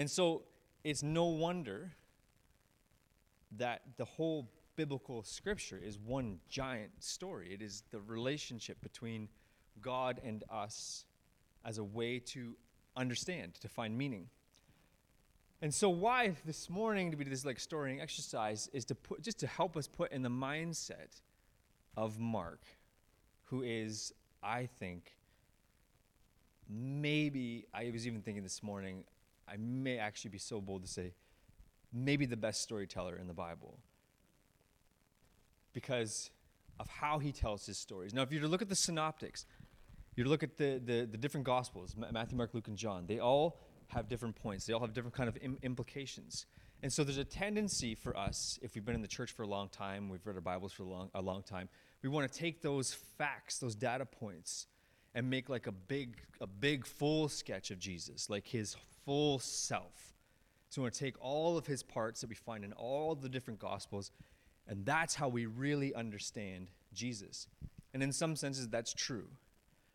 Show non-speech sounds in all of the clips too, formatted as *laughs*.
And so it's no wonder that the whole biblical scripture is one giant story. It is the relationship between God and us as a way to understand, to find meaning. And so why this morning to be this like storying exercise is to put just to help us put in the mindset of Mark, who is, I think, maybe I was even thinking this morning, I may actually be so bold to say, maybe the best storyteller in the Bible. Because of how he tells his stories. Now, if you look at the synoptics, you look at the, the, the different gospels, Matthew, Mark, Luke, and John, they all have different points. They all have different kind of Im- implications. And so there's a tendency for us, if we've been in the church for a long time, we've read our Bibles for a long, a long time, we want to take those facts, those data points, and make like a big, a big full sketch of Jesus, like his full self. So we want to take all of his parts that we find in all the different gospels, and that's how we really understand Jesus. And in some senses, that's true.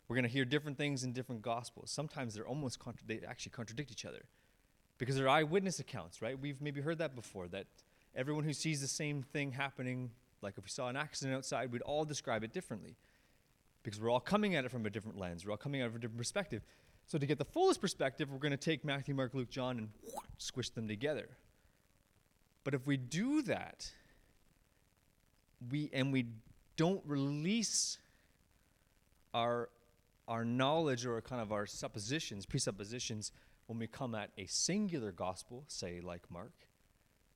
We're going to hear different things in different gospels. Sometimes they're almost contra- they actually contradict each other because they're eyewitness accounts, right? We've maybe heard that before that everyone who sees the same thing happening, like if we saw an accident outside, we'd all describe it differently because we're all coming at it from a different lens. We're all coming at it from a different perspective. So to get the fullest perspective, we're going to take Matthew, Mark, Luke, John and squish them together. But if we do that, we and we don't release our our knowledge or kind of our suppositions, presuppositions, when we come at a singular gospel, say like Mark,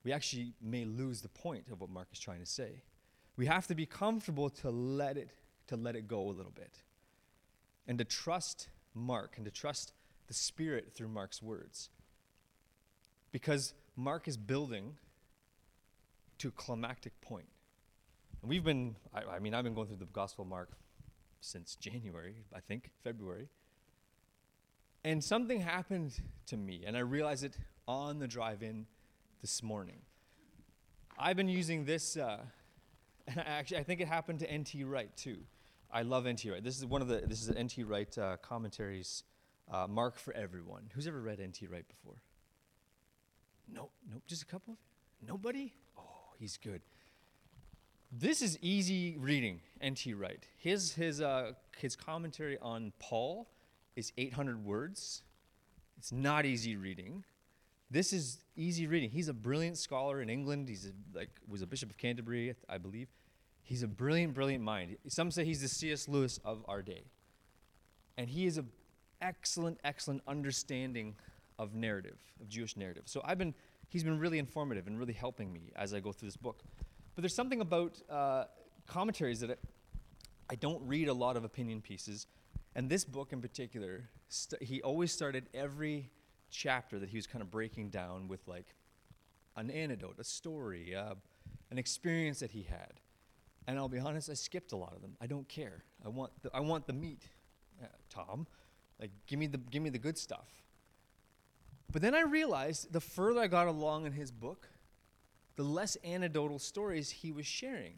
we actually may lose the point of what Mark is trying to say. We have to be comfortable to let it to let it go a little bit. And to trust Mark and to trust the Spirit through Mark's words. Because Mark is building to a climactic point. And we've been, I, I mean, I've been going through the Gospel of Mark since January, I think, February. And something happened to me, and I realized it on the drive in this morning. I've been using this, uh, *laughs* and I actually, I think it happened to N.T. Wright too. I love N.T. Wright. This is one of the, this is N.T. Wright uh, commentaries, uh, Mark for Everyone. Who's ever read N.T. Wright before? No, nope, just a couple of you? Nobody? Oh, he's good. This is easy reading, N.T. Wright. His, his, uh, his commentary on Paul is 800 words. It's not easy reading. This is easy reading. He's a brilliant scholar in England. He's a, like was a bishop of Canterbury, I believe. He's a brilliant, brilliant mind. Some say he's the C.S. Lewis of our day. And he is an excellent, excellent understanding of narrative, of Jewish narrative. So I've been, he's been really informative and really helping me as I go through this book. But there's something about uh, commentaries that I, I don't read a lot of opinion pieces. And this book in particular, st- he always started every chapter that he was kind of breaking down with like an anecdote, a story, uh, an experience that he had. And I'll be honest, I skipped a lot of them. I don't care. I want the, I want the meat, uh, Tom. Like, give me the give me the good stuff. But then I realized the further I got along in his book, the less anecdotal stories he was sharing.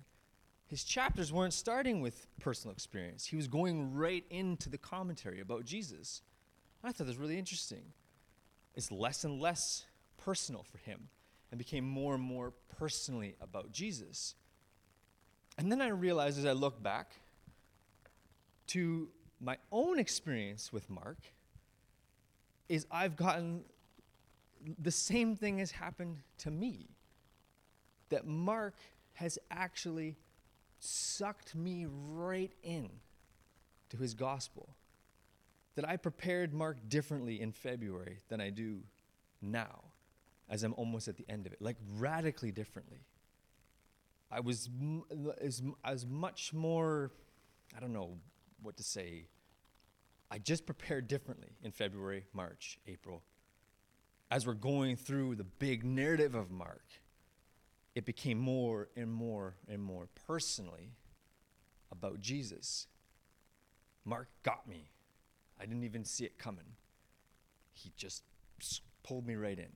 His chapters weren't starting with personal experience, he was going right into the commentary about Jesus. I thought that was really interesting. It's less and less personal for him and became more and more personally about Jesus. And then I realized as I look back to my own experience with Mark is I've gotten the same thing has happened to me that Mark has actually sucked me right in to his gospel. That I prepared Mark differently in February than I do now, as I'm almost at the end of it, like radically differently. I was as, as much more, I don't know what to say. I just prepared differently in February, March, April. As we're going through the big narrative of Mark, it became more and more and more personally about Jesus. Mark got me. I didn't even see it coming. He just pulled me right in.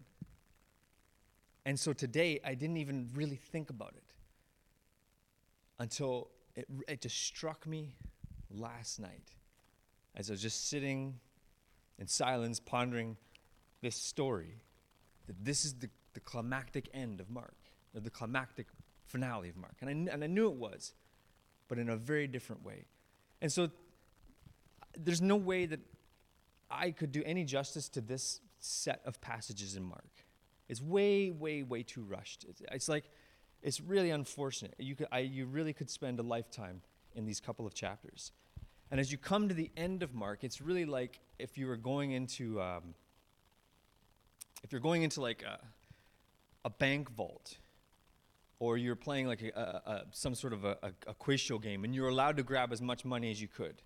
And so today, I didn't even really think about it until it, it just struck me last night as I was just sitting in silence, pondering this story that this is the, the climactic end of Mark, or the climactic finale of Mark. And I, and I knew it was, but in a very different way. And so there's no way that I could do any justice to this set of passages in Mark. It's way, way, way too rushed. It's, it's like, it's really unfortunate. You, could, I, you really could spend a lifetime in these couple of chapters. And as you come to the end of Mark, it's really like if you were going into, um, if you're going into like a, a bank vault, or you're playing like a, a, some sort of a, a, quiz show game, and you're allowed to grab as much money as you could.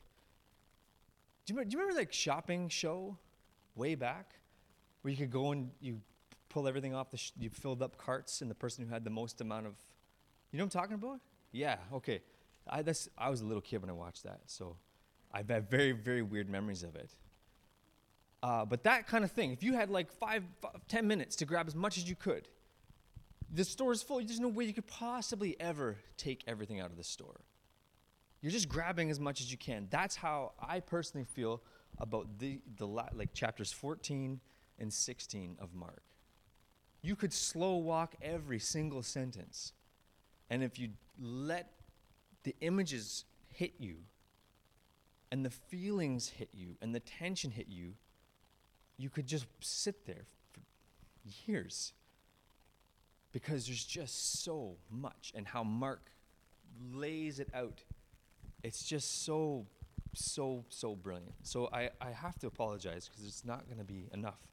Do you, do you remember like shopping show, way back, where you could go and you pull everything off the, sh- you filled up carts, and the person who had the most amount of, you know what I'm talking about? Yeah, okay. I, that's, I was a little kid when I watched that, so I've had very, very weird memories of it. Uh, but that kind of thing, if you had like five, five, ten minutes to grab as much as you could, the store is full. There's no way you could possibly ever take everything out of the store. You're just grabbing as much as you can. That's how I personally feel about the, the like chapters 14 and 16 of Mark. You could slow walk every single sentence. And if you let the images hit you and the feelings hit you and the tension hit you, you could just sit there for years because there's just so much and how Mark lays it out. It's just so, so, so brilliant. So I, I have to apologize because it's not going to be enough.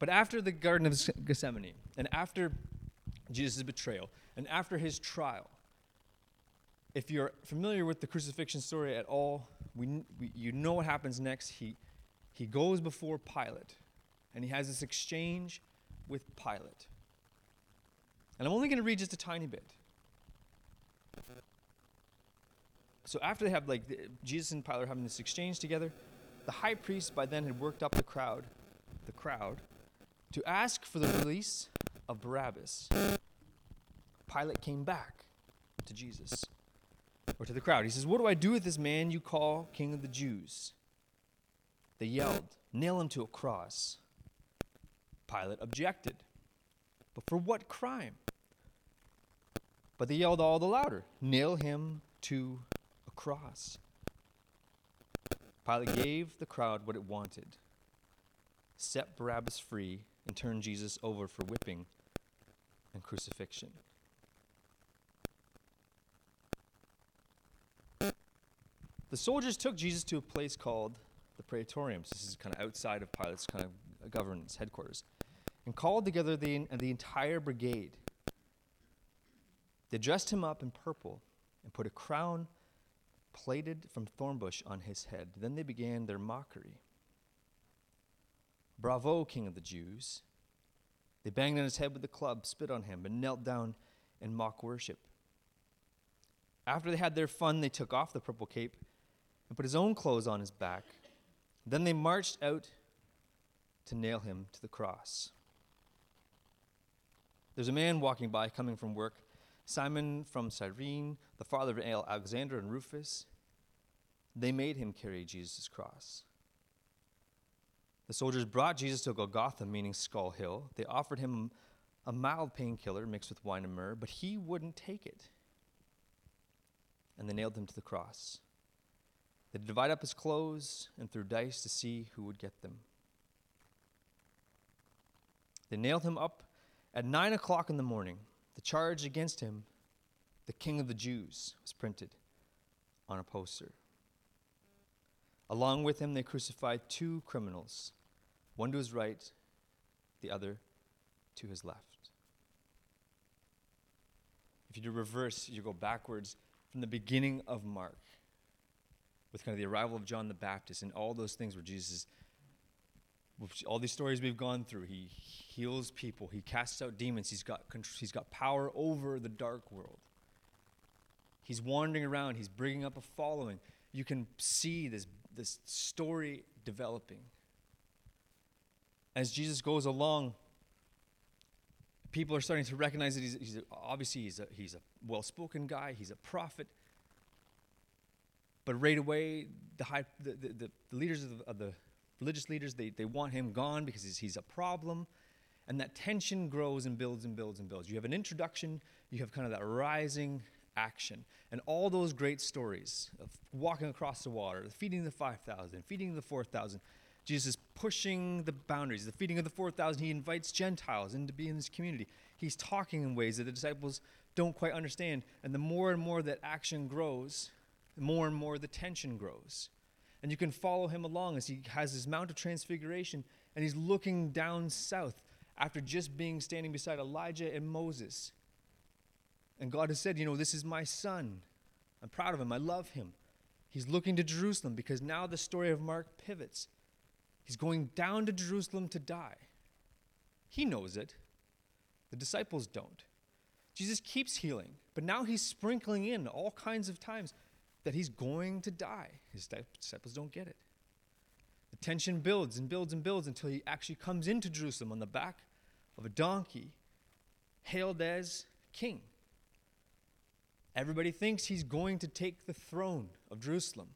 But after the Garden of Gethsemane, and after Jesus' betrayal, and after his trial, if you're familiar with the crucifixion story at all, we, we, you know what happens next. He, he goes before Pilate, and he has this exchange with Pilate. And I'm only going to read just a tiny bit. So after they have, like, the, Jesus and Pilate are having this exchange together, the high priest by then had worked up the crowd, the crowd, to ask for the release of Barabbas. Pilate came back to Jesus, or to the crowd. He says, What do I do with this man you call king of the Jews? They yelled, Nail him to a cross. Pilate objected. But for what crime? But they yelled all the louder, Nail him to a cross. Pilate gave the crowd what it wanted set Barabbas free and turn Jesus over for whipping and crucifixion. The soldiers took Jesus to a place called the Praetorium. This is kind of outside of Pilate's kind of governance headquarters. And called together the, the entire brigade. They dressed him up in purple and put a crown plaited from thornbush on his head. Then they began their mockery. Bravo, King of the Jews. They banged on his head with a club, spit on him, and knelt down in mock worship. After they had their fun, they took off the purple cape and put his own clothes on his back. Then they marched out to nail him to the cross. There's a man walking by coming from work, Simon from Cyrene, the father of Alexander and Rufus. They made him carry Jesus' cross. The soldiers brought Jesus to Golgotha, meaning Skull Hill. They offered him a mild painkiller mixed with wine and myrrh, but he wouldn't take it. And they nailed him to the cross. They divided up his clothes and threw dice to see who would get them. They nailed him up at nine o'clock in the morning. The charge against him, the King of the Jews, was printed on a poster. Along with him, they crucified two criminals one to his right, the other to his left. If you do reverse, you go backwards from the beginning of Mark, with kind of the arrival of John the Baptist and all those things where Jesus, all these stories we've gone through, he heals people, he casts out demons, he's got, he's got power over the dark world. He's wandering around, he's bringing up a following. You can see this, this story developing as Jesus goes along, people are starting to recognize that he's, he's a, obviously he's a, he's a well-spoken guy, he's a prophet. But right away, the, high, the, the, the leaders of the, of the religious leaders, they, they want him gone because he's, he's a problem. And that tension grows and builds and builds and builds. You have an introduction, you have kind of that rising action. And all those great stories of walking across the water, feeding the 5,000, feeding the 4,000, Jesus is pushing the boundaries. The feeding of the 4,000, he invites Gentiles in to be in this community. He's talking in ways that the disciples don't quite understand. And the more and more that action grows, the more and more the tension grows. And you can follow him along as he has his Mount of Transfiguration and he's looking down south after just being standing beside Elijah and Moses. And God has said, You know, this is my son. I'm proud of him. I love him. He's looking to Jerusalem because now the story of Mark pivots. He's going down to Jerusalem to die. He knows it. The disciples don't. Jesus keeps healing, but now he's sprinkling in all kinds of times that he's going to die. His disciples don't get it. The tension builds and builds and builds until he actually comes into Jerusalem on the back of a donkey, hailed as king. Everybody thinks he's going to take the throne of Jerusalem.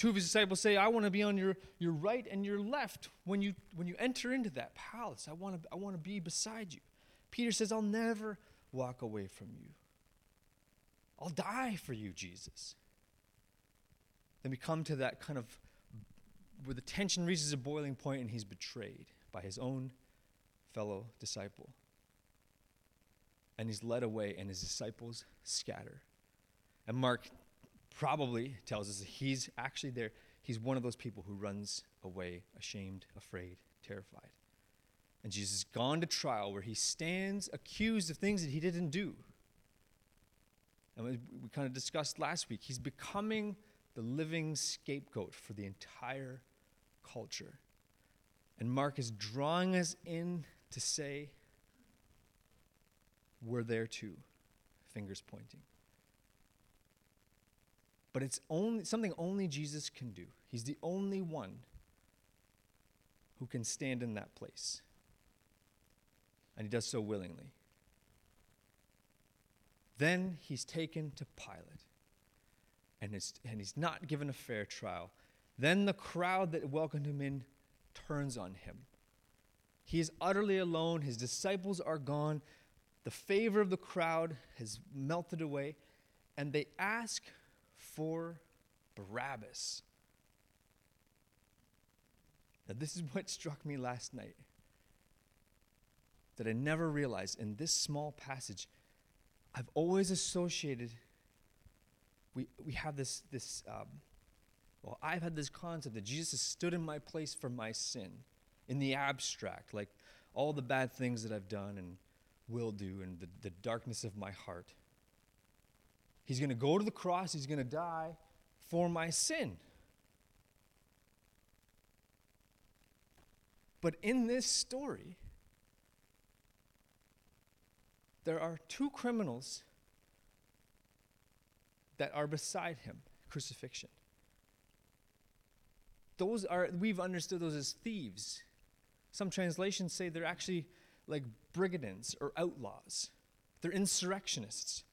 Two of his disciples say, I want to be on your, your right and your left when you, when you enter into that palace. I want, to, I want to be beside you. Peter says, I'll never walk away from you. I'll die for you, Jesus. Then we come to that kind of where the tension reaches a boiling point and he's betrayed by his own fellow disciple. And he's led away, and his disciples scatter. And Mark probably tells us that he's actually there. He's one of those people who runs away, ashamed, afraid, terrified. And Jesus has gone to trial where he stands accused of things that he didn't do. And we, we kind of discussed last week, he's becoming the living scapegoat for the entire culture. And Mark is drawing us in to say, we're there too, fingers pointing. But it's only something only Jesus can do. He's the only one who can stand in that place. And he does so willingly. Then he's taken to Pilate, and, and he's not given a fair trial. Then the crowd that welcomed him in turns on him. He is utterly alone, his disciples are gone, the favor of the crowd has melted away, and they ask for Barabbas. Now, this is what struck me last night that I never realized in this small passage I've always associated, we, we have this, this um, well, I've had this concept that Jesus has stood in my place for my sin in the abstract, like all the bad things that I've done and will do and the, the darkness of my heart. He's going to go to the cross, he's going to die for my sin. But in this story, there are two criminals that are beside him crucifixion. Those are we've understood those as thieves. Some translations say they're actually like brigands or outlaws. They're insurrectionists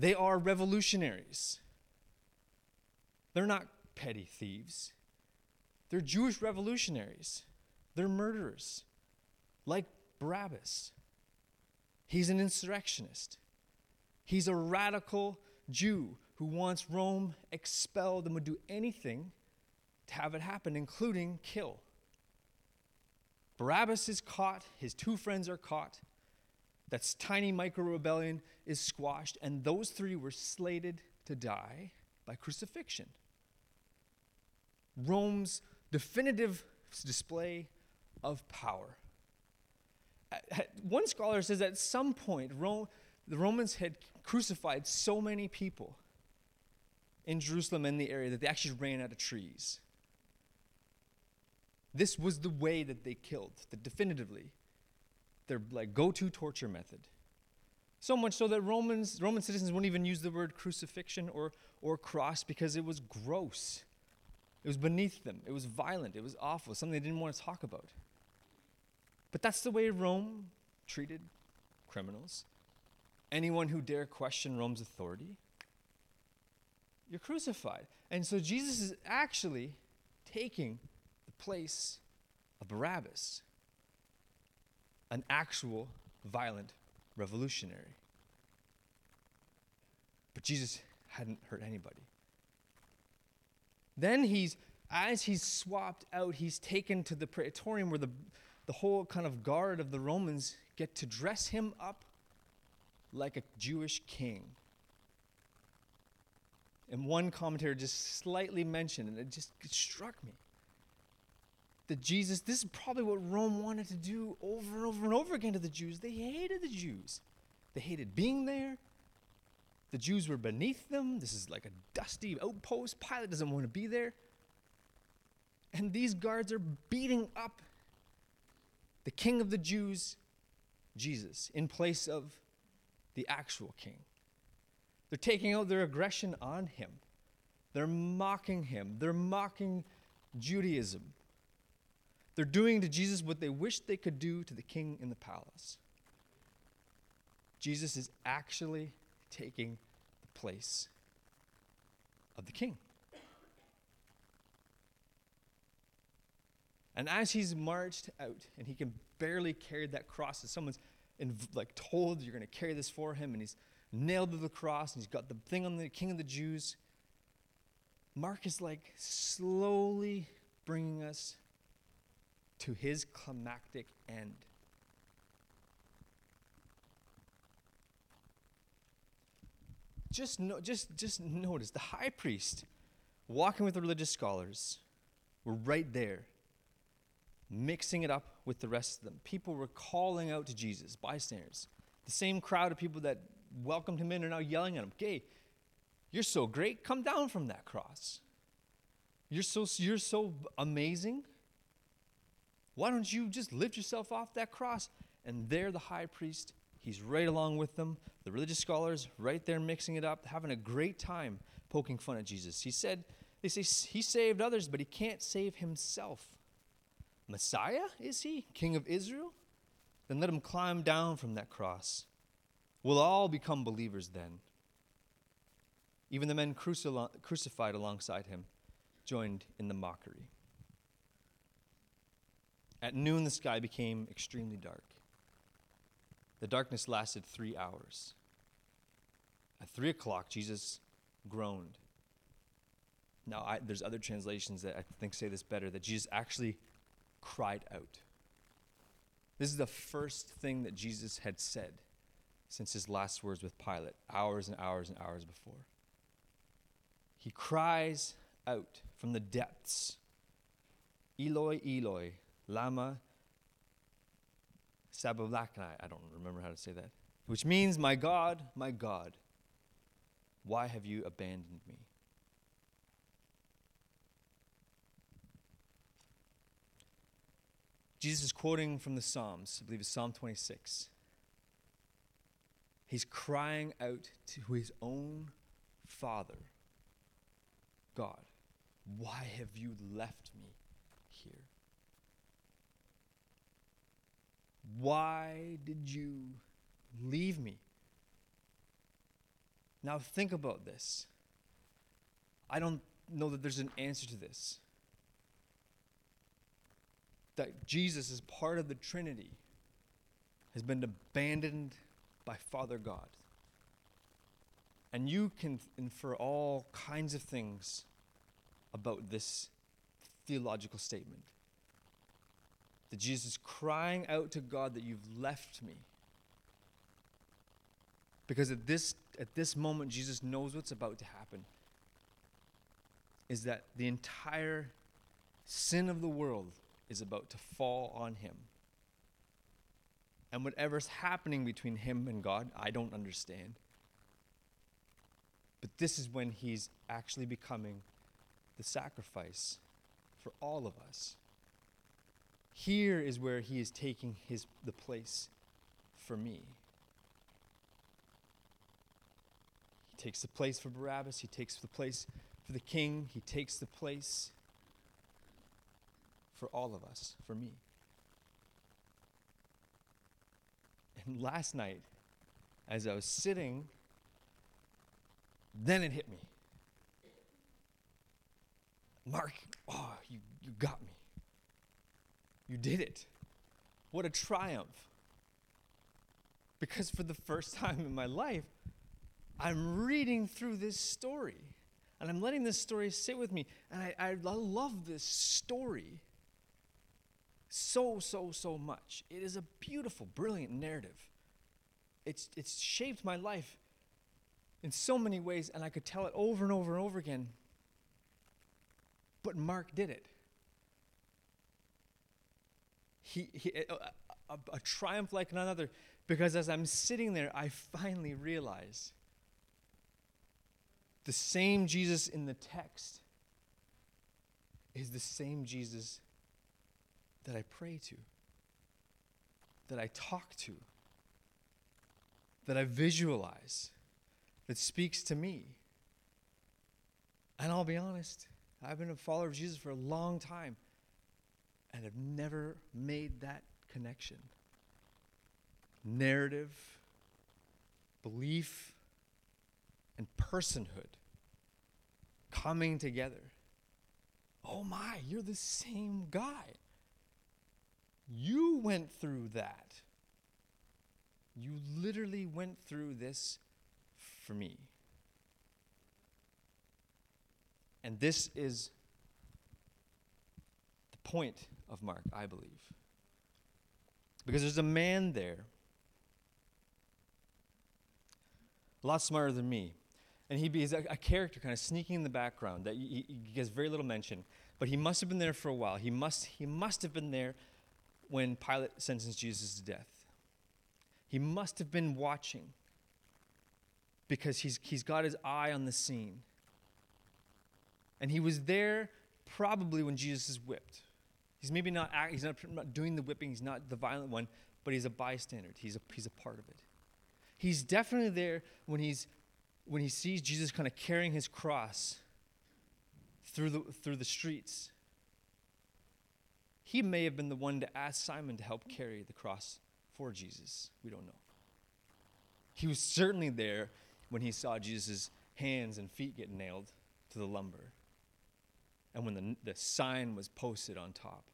they are revolutionaries they're not petty thieves they're jewish revolutionaries they're murderers like barabbas He's an insurrectionist. He's a radical Jew who wants Rome expelled and would do anything to have it happen, including kill. Barabbas is caught, his two friends are caught. That tiny micro rebellion is squashed, and those three were slated to die by crucifixion. Rome's definitive display of power uh, one scholar says at some point, Rome, the Romans had crucified so many people in Jerusalem and the area that they actually ran out of trees. This was the way that they killed, the definitively, their like go-to torture method. So much so that Romans, Roman citizens wouldn't even use the word crucifixion or, or cross because it was gross. It was beneath them. It was violent. It was awful. Something they didn't want to talk about. But that's the way Rome treated criminals. Anyone who dare question Rome's authority, you're crucified. And so Jesus is actually taking the place of Barabbas, an actual violent revolutionary. But Jesus hadn't hurt anybody. Then he's, as he's swapped out, he's taken to the praetorium where the, the whole kind of guard of the Romans get to dress him up like a Jewish king. And one commentator just slightly mentioned, and it just struck me that Jesus, this is probably what Rome wanted to do over and over and over again to the Jews. They hated the Jews, they hated being there. The Jews were beneath them. This is like a dusty outpost. Pilate doesn't want to be there. And these guards are beating up the king of the Jews, Jesus, in place of the actual king. They're taking out their aggression on him. They're mocking him. They're mocking Judaism. They're doing to Jesus what they wish they could do to the king in the palace. Jesus is actually taking the place of the king. And as he's marched out and he can barely carry that cross, as someone's inv- like told you're going to carry this for him, and he's nailed to the cross and he's got the thing on the king of the Jews. Mark is like slowly bringing us to his climactic end. Just, no, just, just notice the high priest walking with the religious scholars were right there, mixing it up with the rest of them. People were calling out to Jesus, bystanders. The same crowd of people that welcomed him in are now yelling at him, Gay, you're so great. Come down from that cross. You're so, you're so amazing. Why don't you just lift yourself off that cross? And there, the high priest, he's right along with them. The religious scholars, right there mixing it up, having a great time poking fun at Jesus. He said, they say he saved others, but he can't save himself. Messiah, is he? King of Israel? Then let him climb down from that cross. We'll all become believers then. Even the men crucified alongside him joined in the mockery. At noon, the sky became extremely dark. The darkness lasted three hours. At three o'clock, Jesus groaned. Now, I, there's other translations that I think say this better that Jesus actually cried out. This is the first thing that Jesus had said since his last words with Pilate, hours and hours and hours before. He cries out from the depths Eloi, Eloi, Lama Sabachthani. I don't remember how to say that. Which means, My God, my God, why have you abandoned me? Jesus is quoting from the Psalms, I believe it's Psalm 26. He's crying out to his own Father, God, why have you left me here? Why did you leave me? Now think about this. I don't know that there's an answer to this. That Jesus, is part of the Trinity, has been abandoned by Father God. And you can infer all kinds of things about this theological statement that Jesus is crying out to God that you've left me. Because at this, at this moment, Jesus knows what's about to happen. Is that the entire sin of the world is about to fall on him. And whatever's happening between him and God, I don't understand. But this is when he's actually becoming the sacrifice for all of us. Here is where he is taking his, the place for me. He takes the place for Barabbas, he takes the place for the king, he takes the place for all of us, for me. And last night, as I was sitting, then it hit me. Mark, oh, you, you got me. You did it. What a triumph. Because for the first *laughs* time in my life, I'm reading through this story and I'm letting this story sit with me. And I, I love this story so, so, so much. It is a beautiful, brilliant narrative. It's, it's shaped my life in so many ways, and I could tell it over and over and over again. But Mark did it. He, he, a, a, a triumph like none other, because as I'm sitting there, I finally realize the same Jesus in the text is the same Jesus that I pray to, that I talk to, that I visualize, that speaks to me. And I'll be honest, I've been a follower of Jesus for a long time and have never made that connection. Narrative, belief, and personhood coming together. Oh my, you're the same guy. You went through that. You literally went through this for me. And this is point of Mark, I believe. Because there's a man there, a lot smarter than me. And he is a, a, character kind of sneaking in the background that he, he gets very little mention. But he must have been there for a while. He must, he must have been there when Pilate sentenced Jesus to death. He must have been watching because he's, he's got his eye on the scene. And he was there probably when Jesus is whipped. He's maybe not, act, he's not, not doing the whipping, he's not the violent one, but he's a bystander. He's a, he's a part of it. He's definitely there when, he's, when he sees Jesus kind of carrying his cross through the, through the streets he may have been the one to ask Simon to help carry the cross for Jesus. We don't know. He was certainly there when he saw Jesus' hands and feet get nailed to the lumber and when the, the sign was posted on top.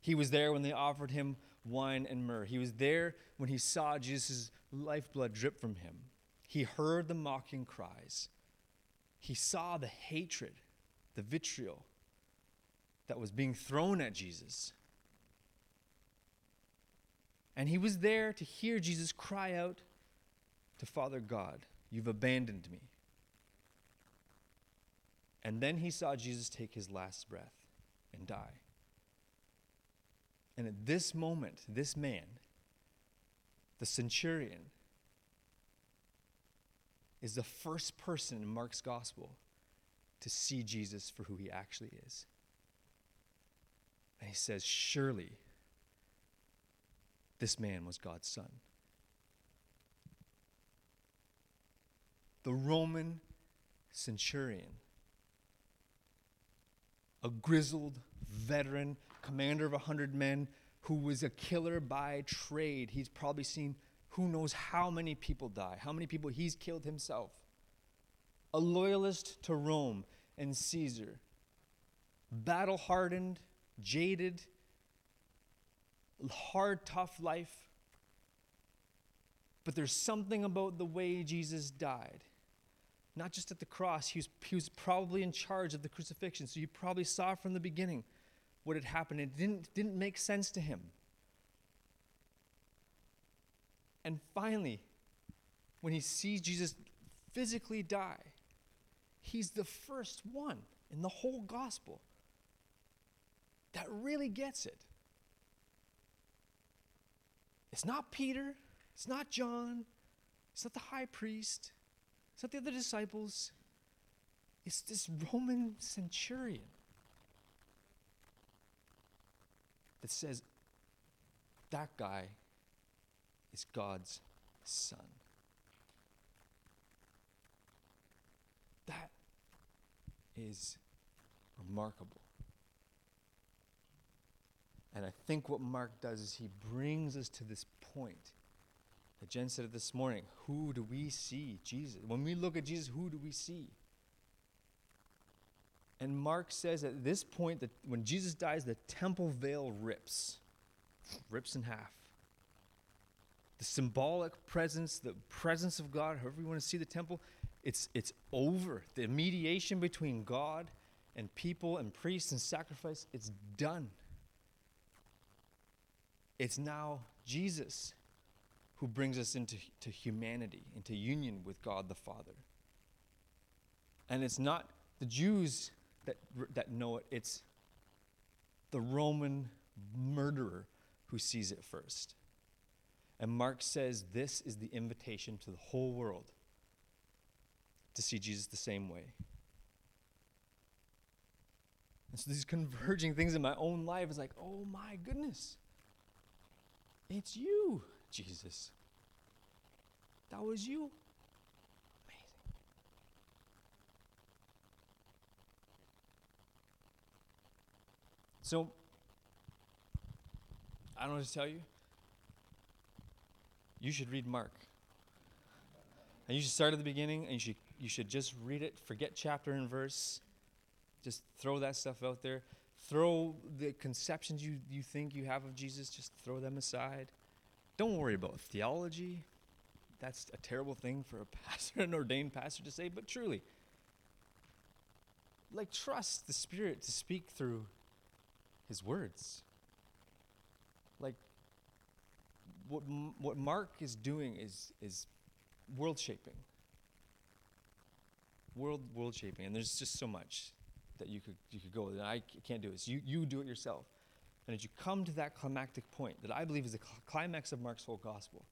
He was there when they offered him wine and myrrh. He was there when he saw Jesus' lifeblood drip from him. He heard the mocking cries. He saw the hatred, the vitriol that was being thrown at Jesus. And he was there to hear Jesus cry out to Father God, You've abandoned me. And then he saw Jesus take his last breath and die. And at this moment, this man, the centurion, is the first person in Mark's gospel to see Jesus for who he actually is. And he says, Surely this man was God's son. The Roman centurion, a grizzled veteran, commander of a hundred men, who was a killer by trade. He's probably seen who knows how many people die, how many people he's killed himself. A loyalist to Rome and Caesar, battle hardened jaded, hard, tough life. But there's something about the way Jesus died. Not just at the cross, he was, he was probably in charge of the crucifixion. So you probably saw from the beginning what had happened. It didn't, didn't make sense to him. And finally, when he sees Jesus physically die, he's the first one in the whole gospel that really gets it. It's not Peter, it's not John, it's not the high priest, it's not the other disciples. It's this Roman centurion that says, that guy is God's son. That is remarkable. And I think what Mark does is he brings us to this point that Jen said it this morning. Who do we see? Jesus. When we look at Jesus, who do we see? And Mark says at this point that when Jesus dies, the temple veil rips, rips in half. The symbolic presence, the presence of God, however you want to see the temple, it's, it's over. The mediation between God and people and priests and sacrifice, it's done. It's now Jesus who brings us into to humanity, into union with God the Father. And it's not the Jews that, that know it, it's the Roman murderer who sees it first. And Mark says this is the invitation to the whole world to see Jesus the same way. And so these converging things in my own life is like, oh my goodness. It's you, Jesus. That was you. Amazing. So, I don't know what to tell you. You should read Mark. And you should start at the beginning and you should, you should just read it, forget chapter and verse. Just throw that stuff out there. Throw the conceptions you, you think you have of Jesus, just throw them aside. Don't worry about theology. That's a terrible thing for a *laughs* pastor, an ordained pastor to say, but truly, like, trust the Spirit to speak through His words. Like, what, what Mark is doing is, is world shaping. World, world shaping. And there's just so much that you could, you could go, and I can't do this. You, you do it yourself. And as you come to that climactic point that I believe is the climax of Mark's whole gospel,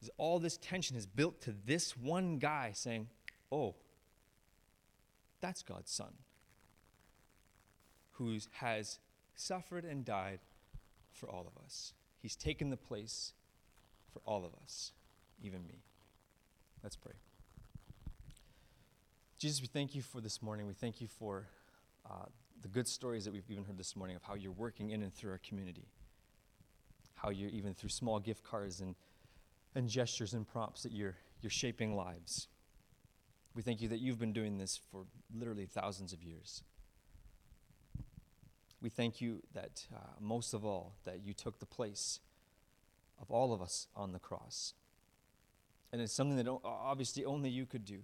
is all this tension is built to this one guy saying, Oh, that's God's son, who has suffered and died for all of us. He's taken the place for all of us, even me. Let's pray. Jesus, we thank you for this morning. We thank you for uh, the good stories that we've even heard this morning of how you're working in and through our community. How you're even through small gift cards and, and gestures and prompts that you're, you're shaping lives. We thank you that you've been doing this for literally thousands of years. We thank you that uh, most of all, that you took the place of all of us on the cross. And it's something that obviously only you could do.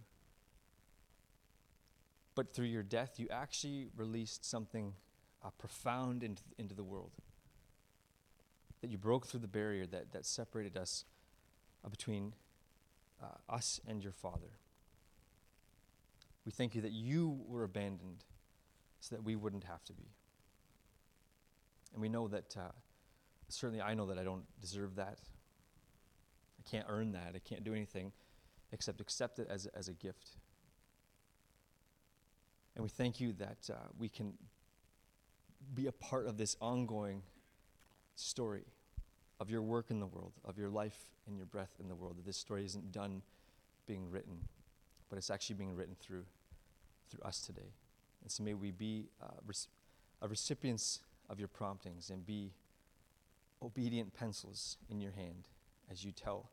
But through your death, you actually released something uh, profound into, into the world. That you broke through the barrier that, that separated us uh, between uh, us and your Father. We thank you that you were abandoned so that we wouldn't have to be. And we know that, uh, certainly I know that I don't deserve that. I can't earn that. I can't do anything except accept it as, as a gift. And we thank you that uh, we can be a part of this ongoing story of your work in the world, of your life and your breath in the world. That this story isn't done being written, but it's actually being written through, through us today. And so may we be uh, rec- recipients of your promptings and be obedient pencils in your hand as you tell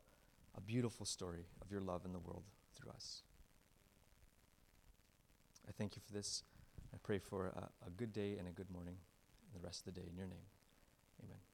a beautiful story of your love in the world through us. I thank you for this. I pray for a, a good day and a good morning and the rest of the day in your name. Amen.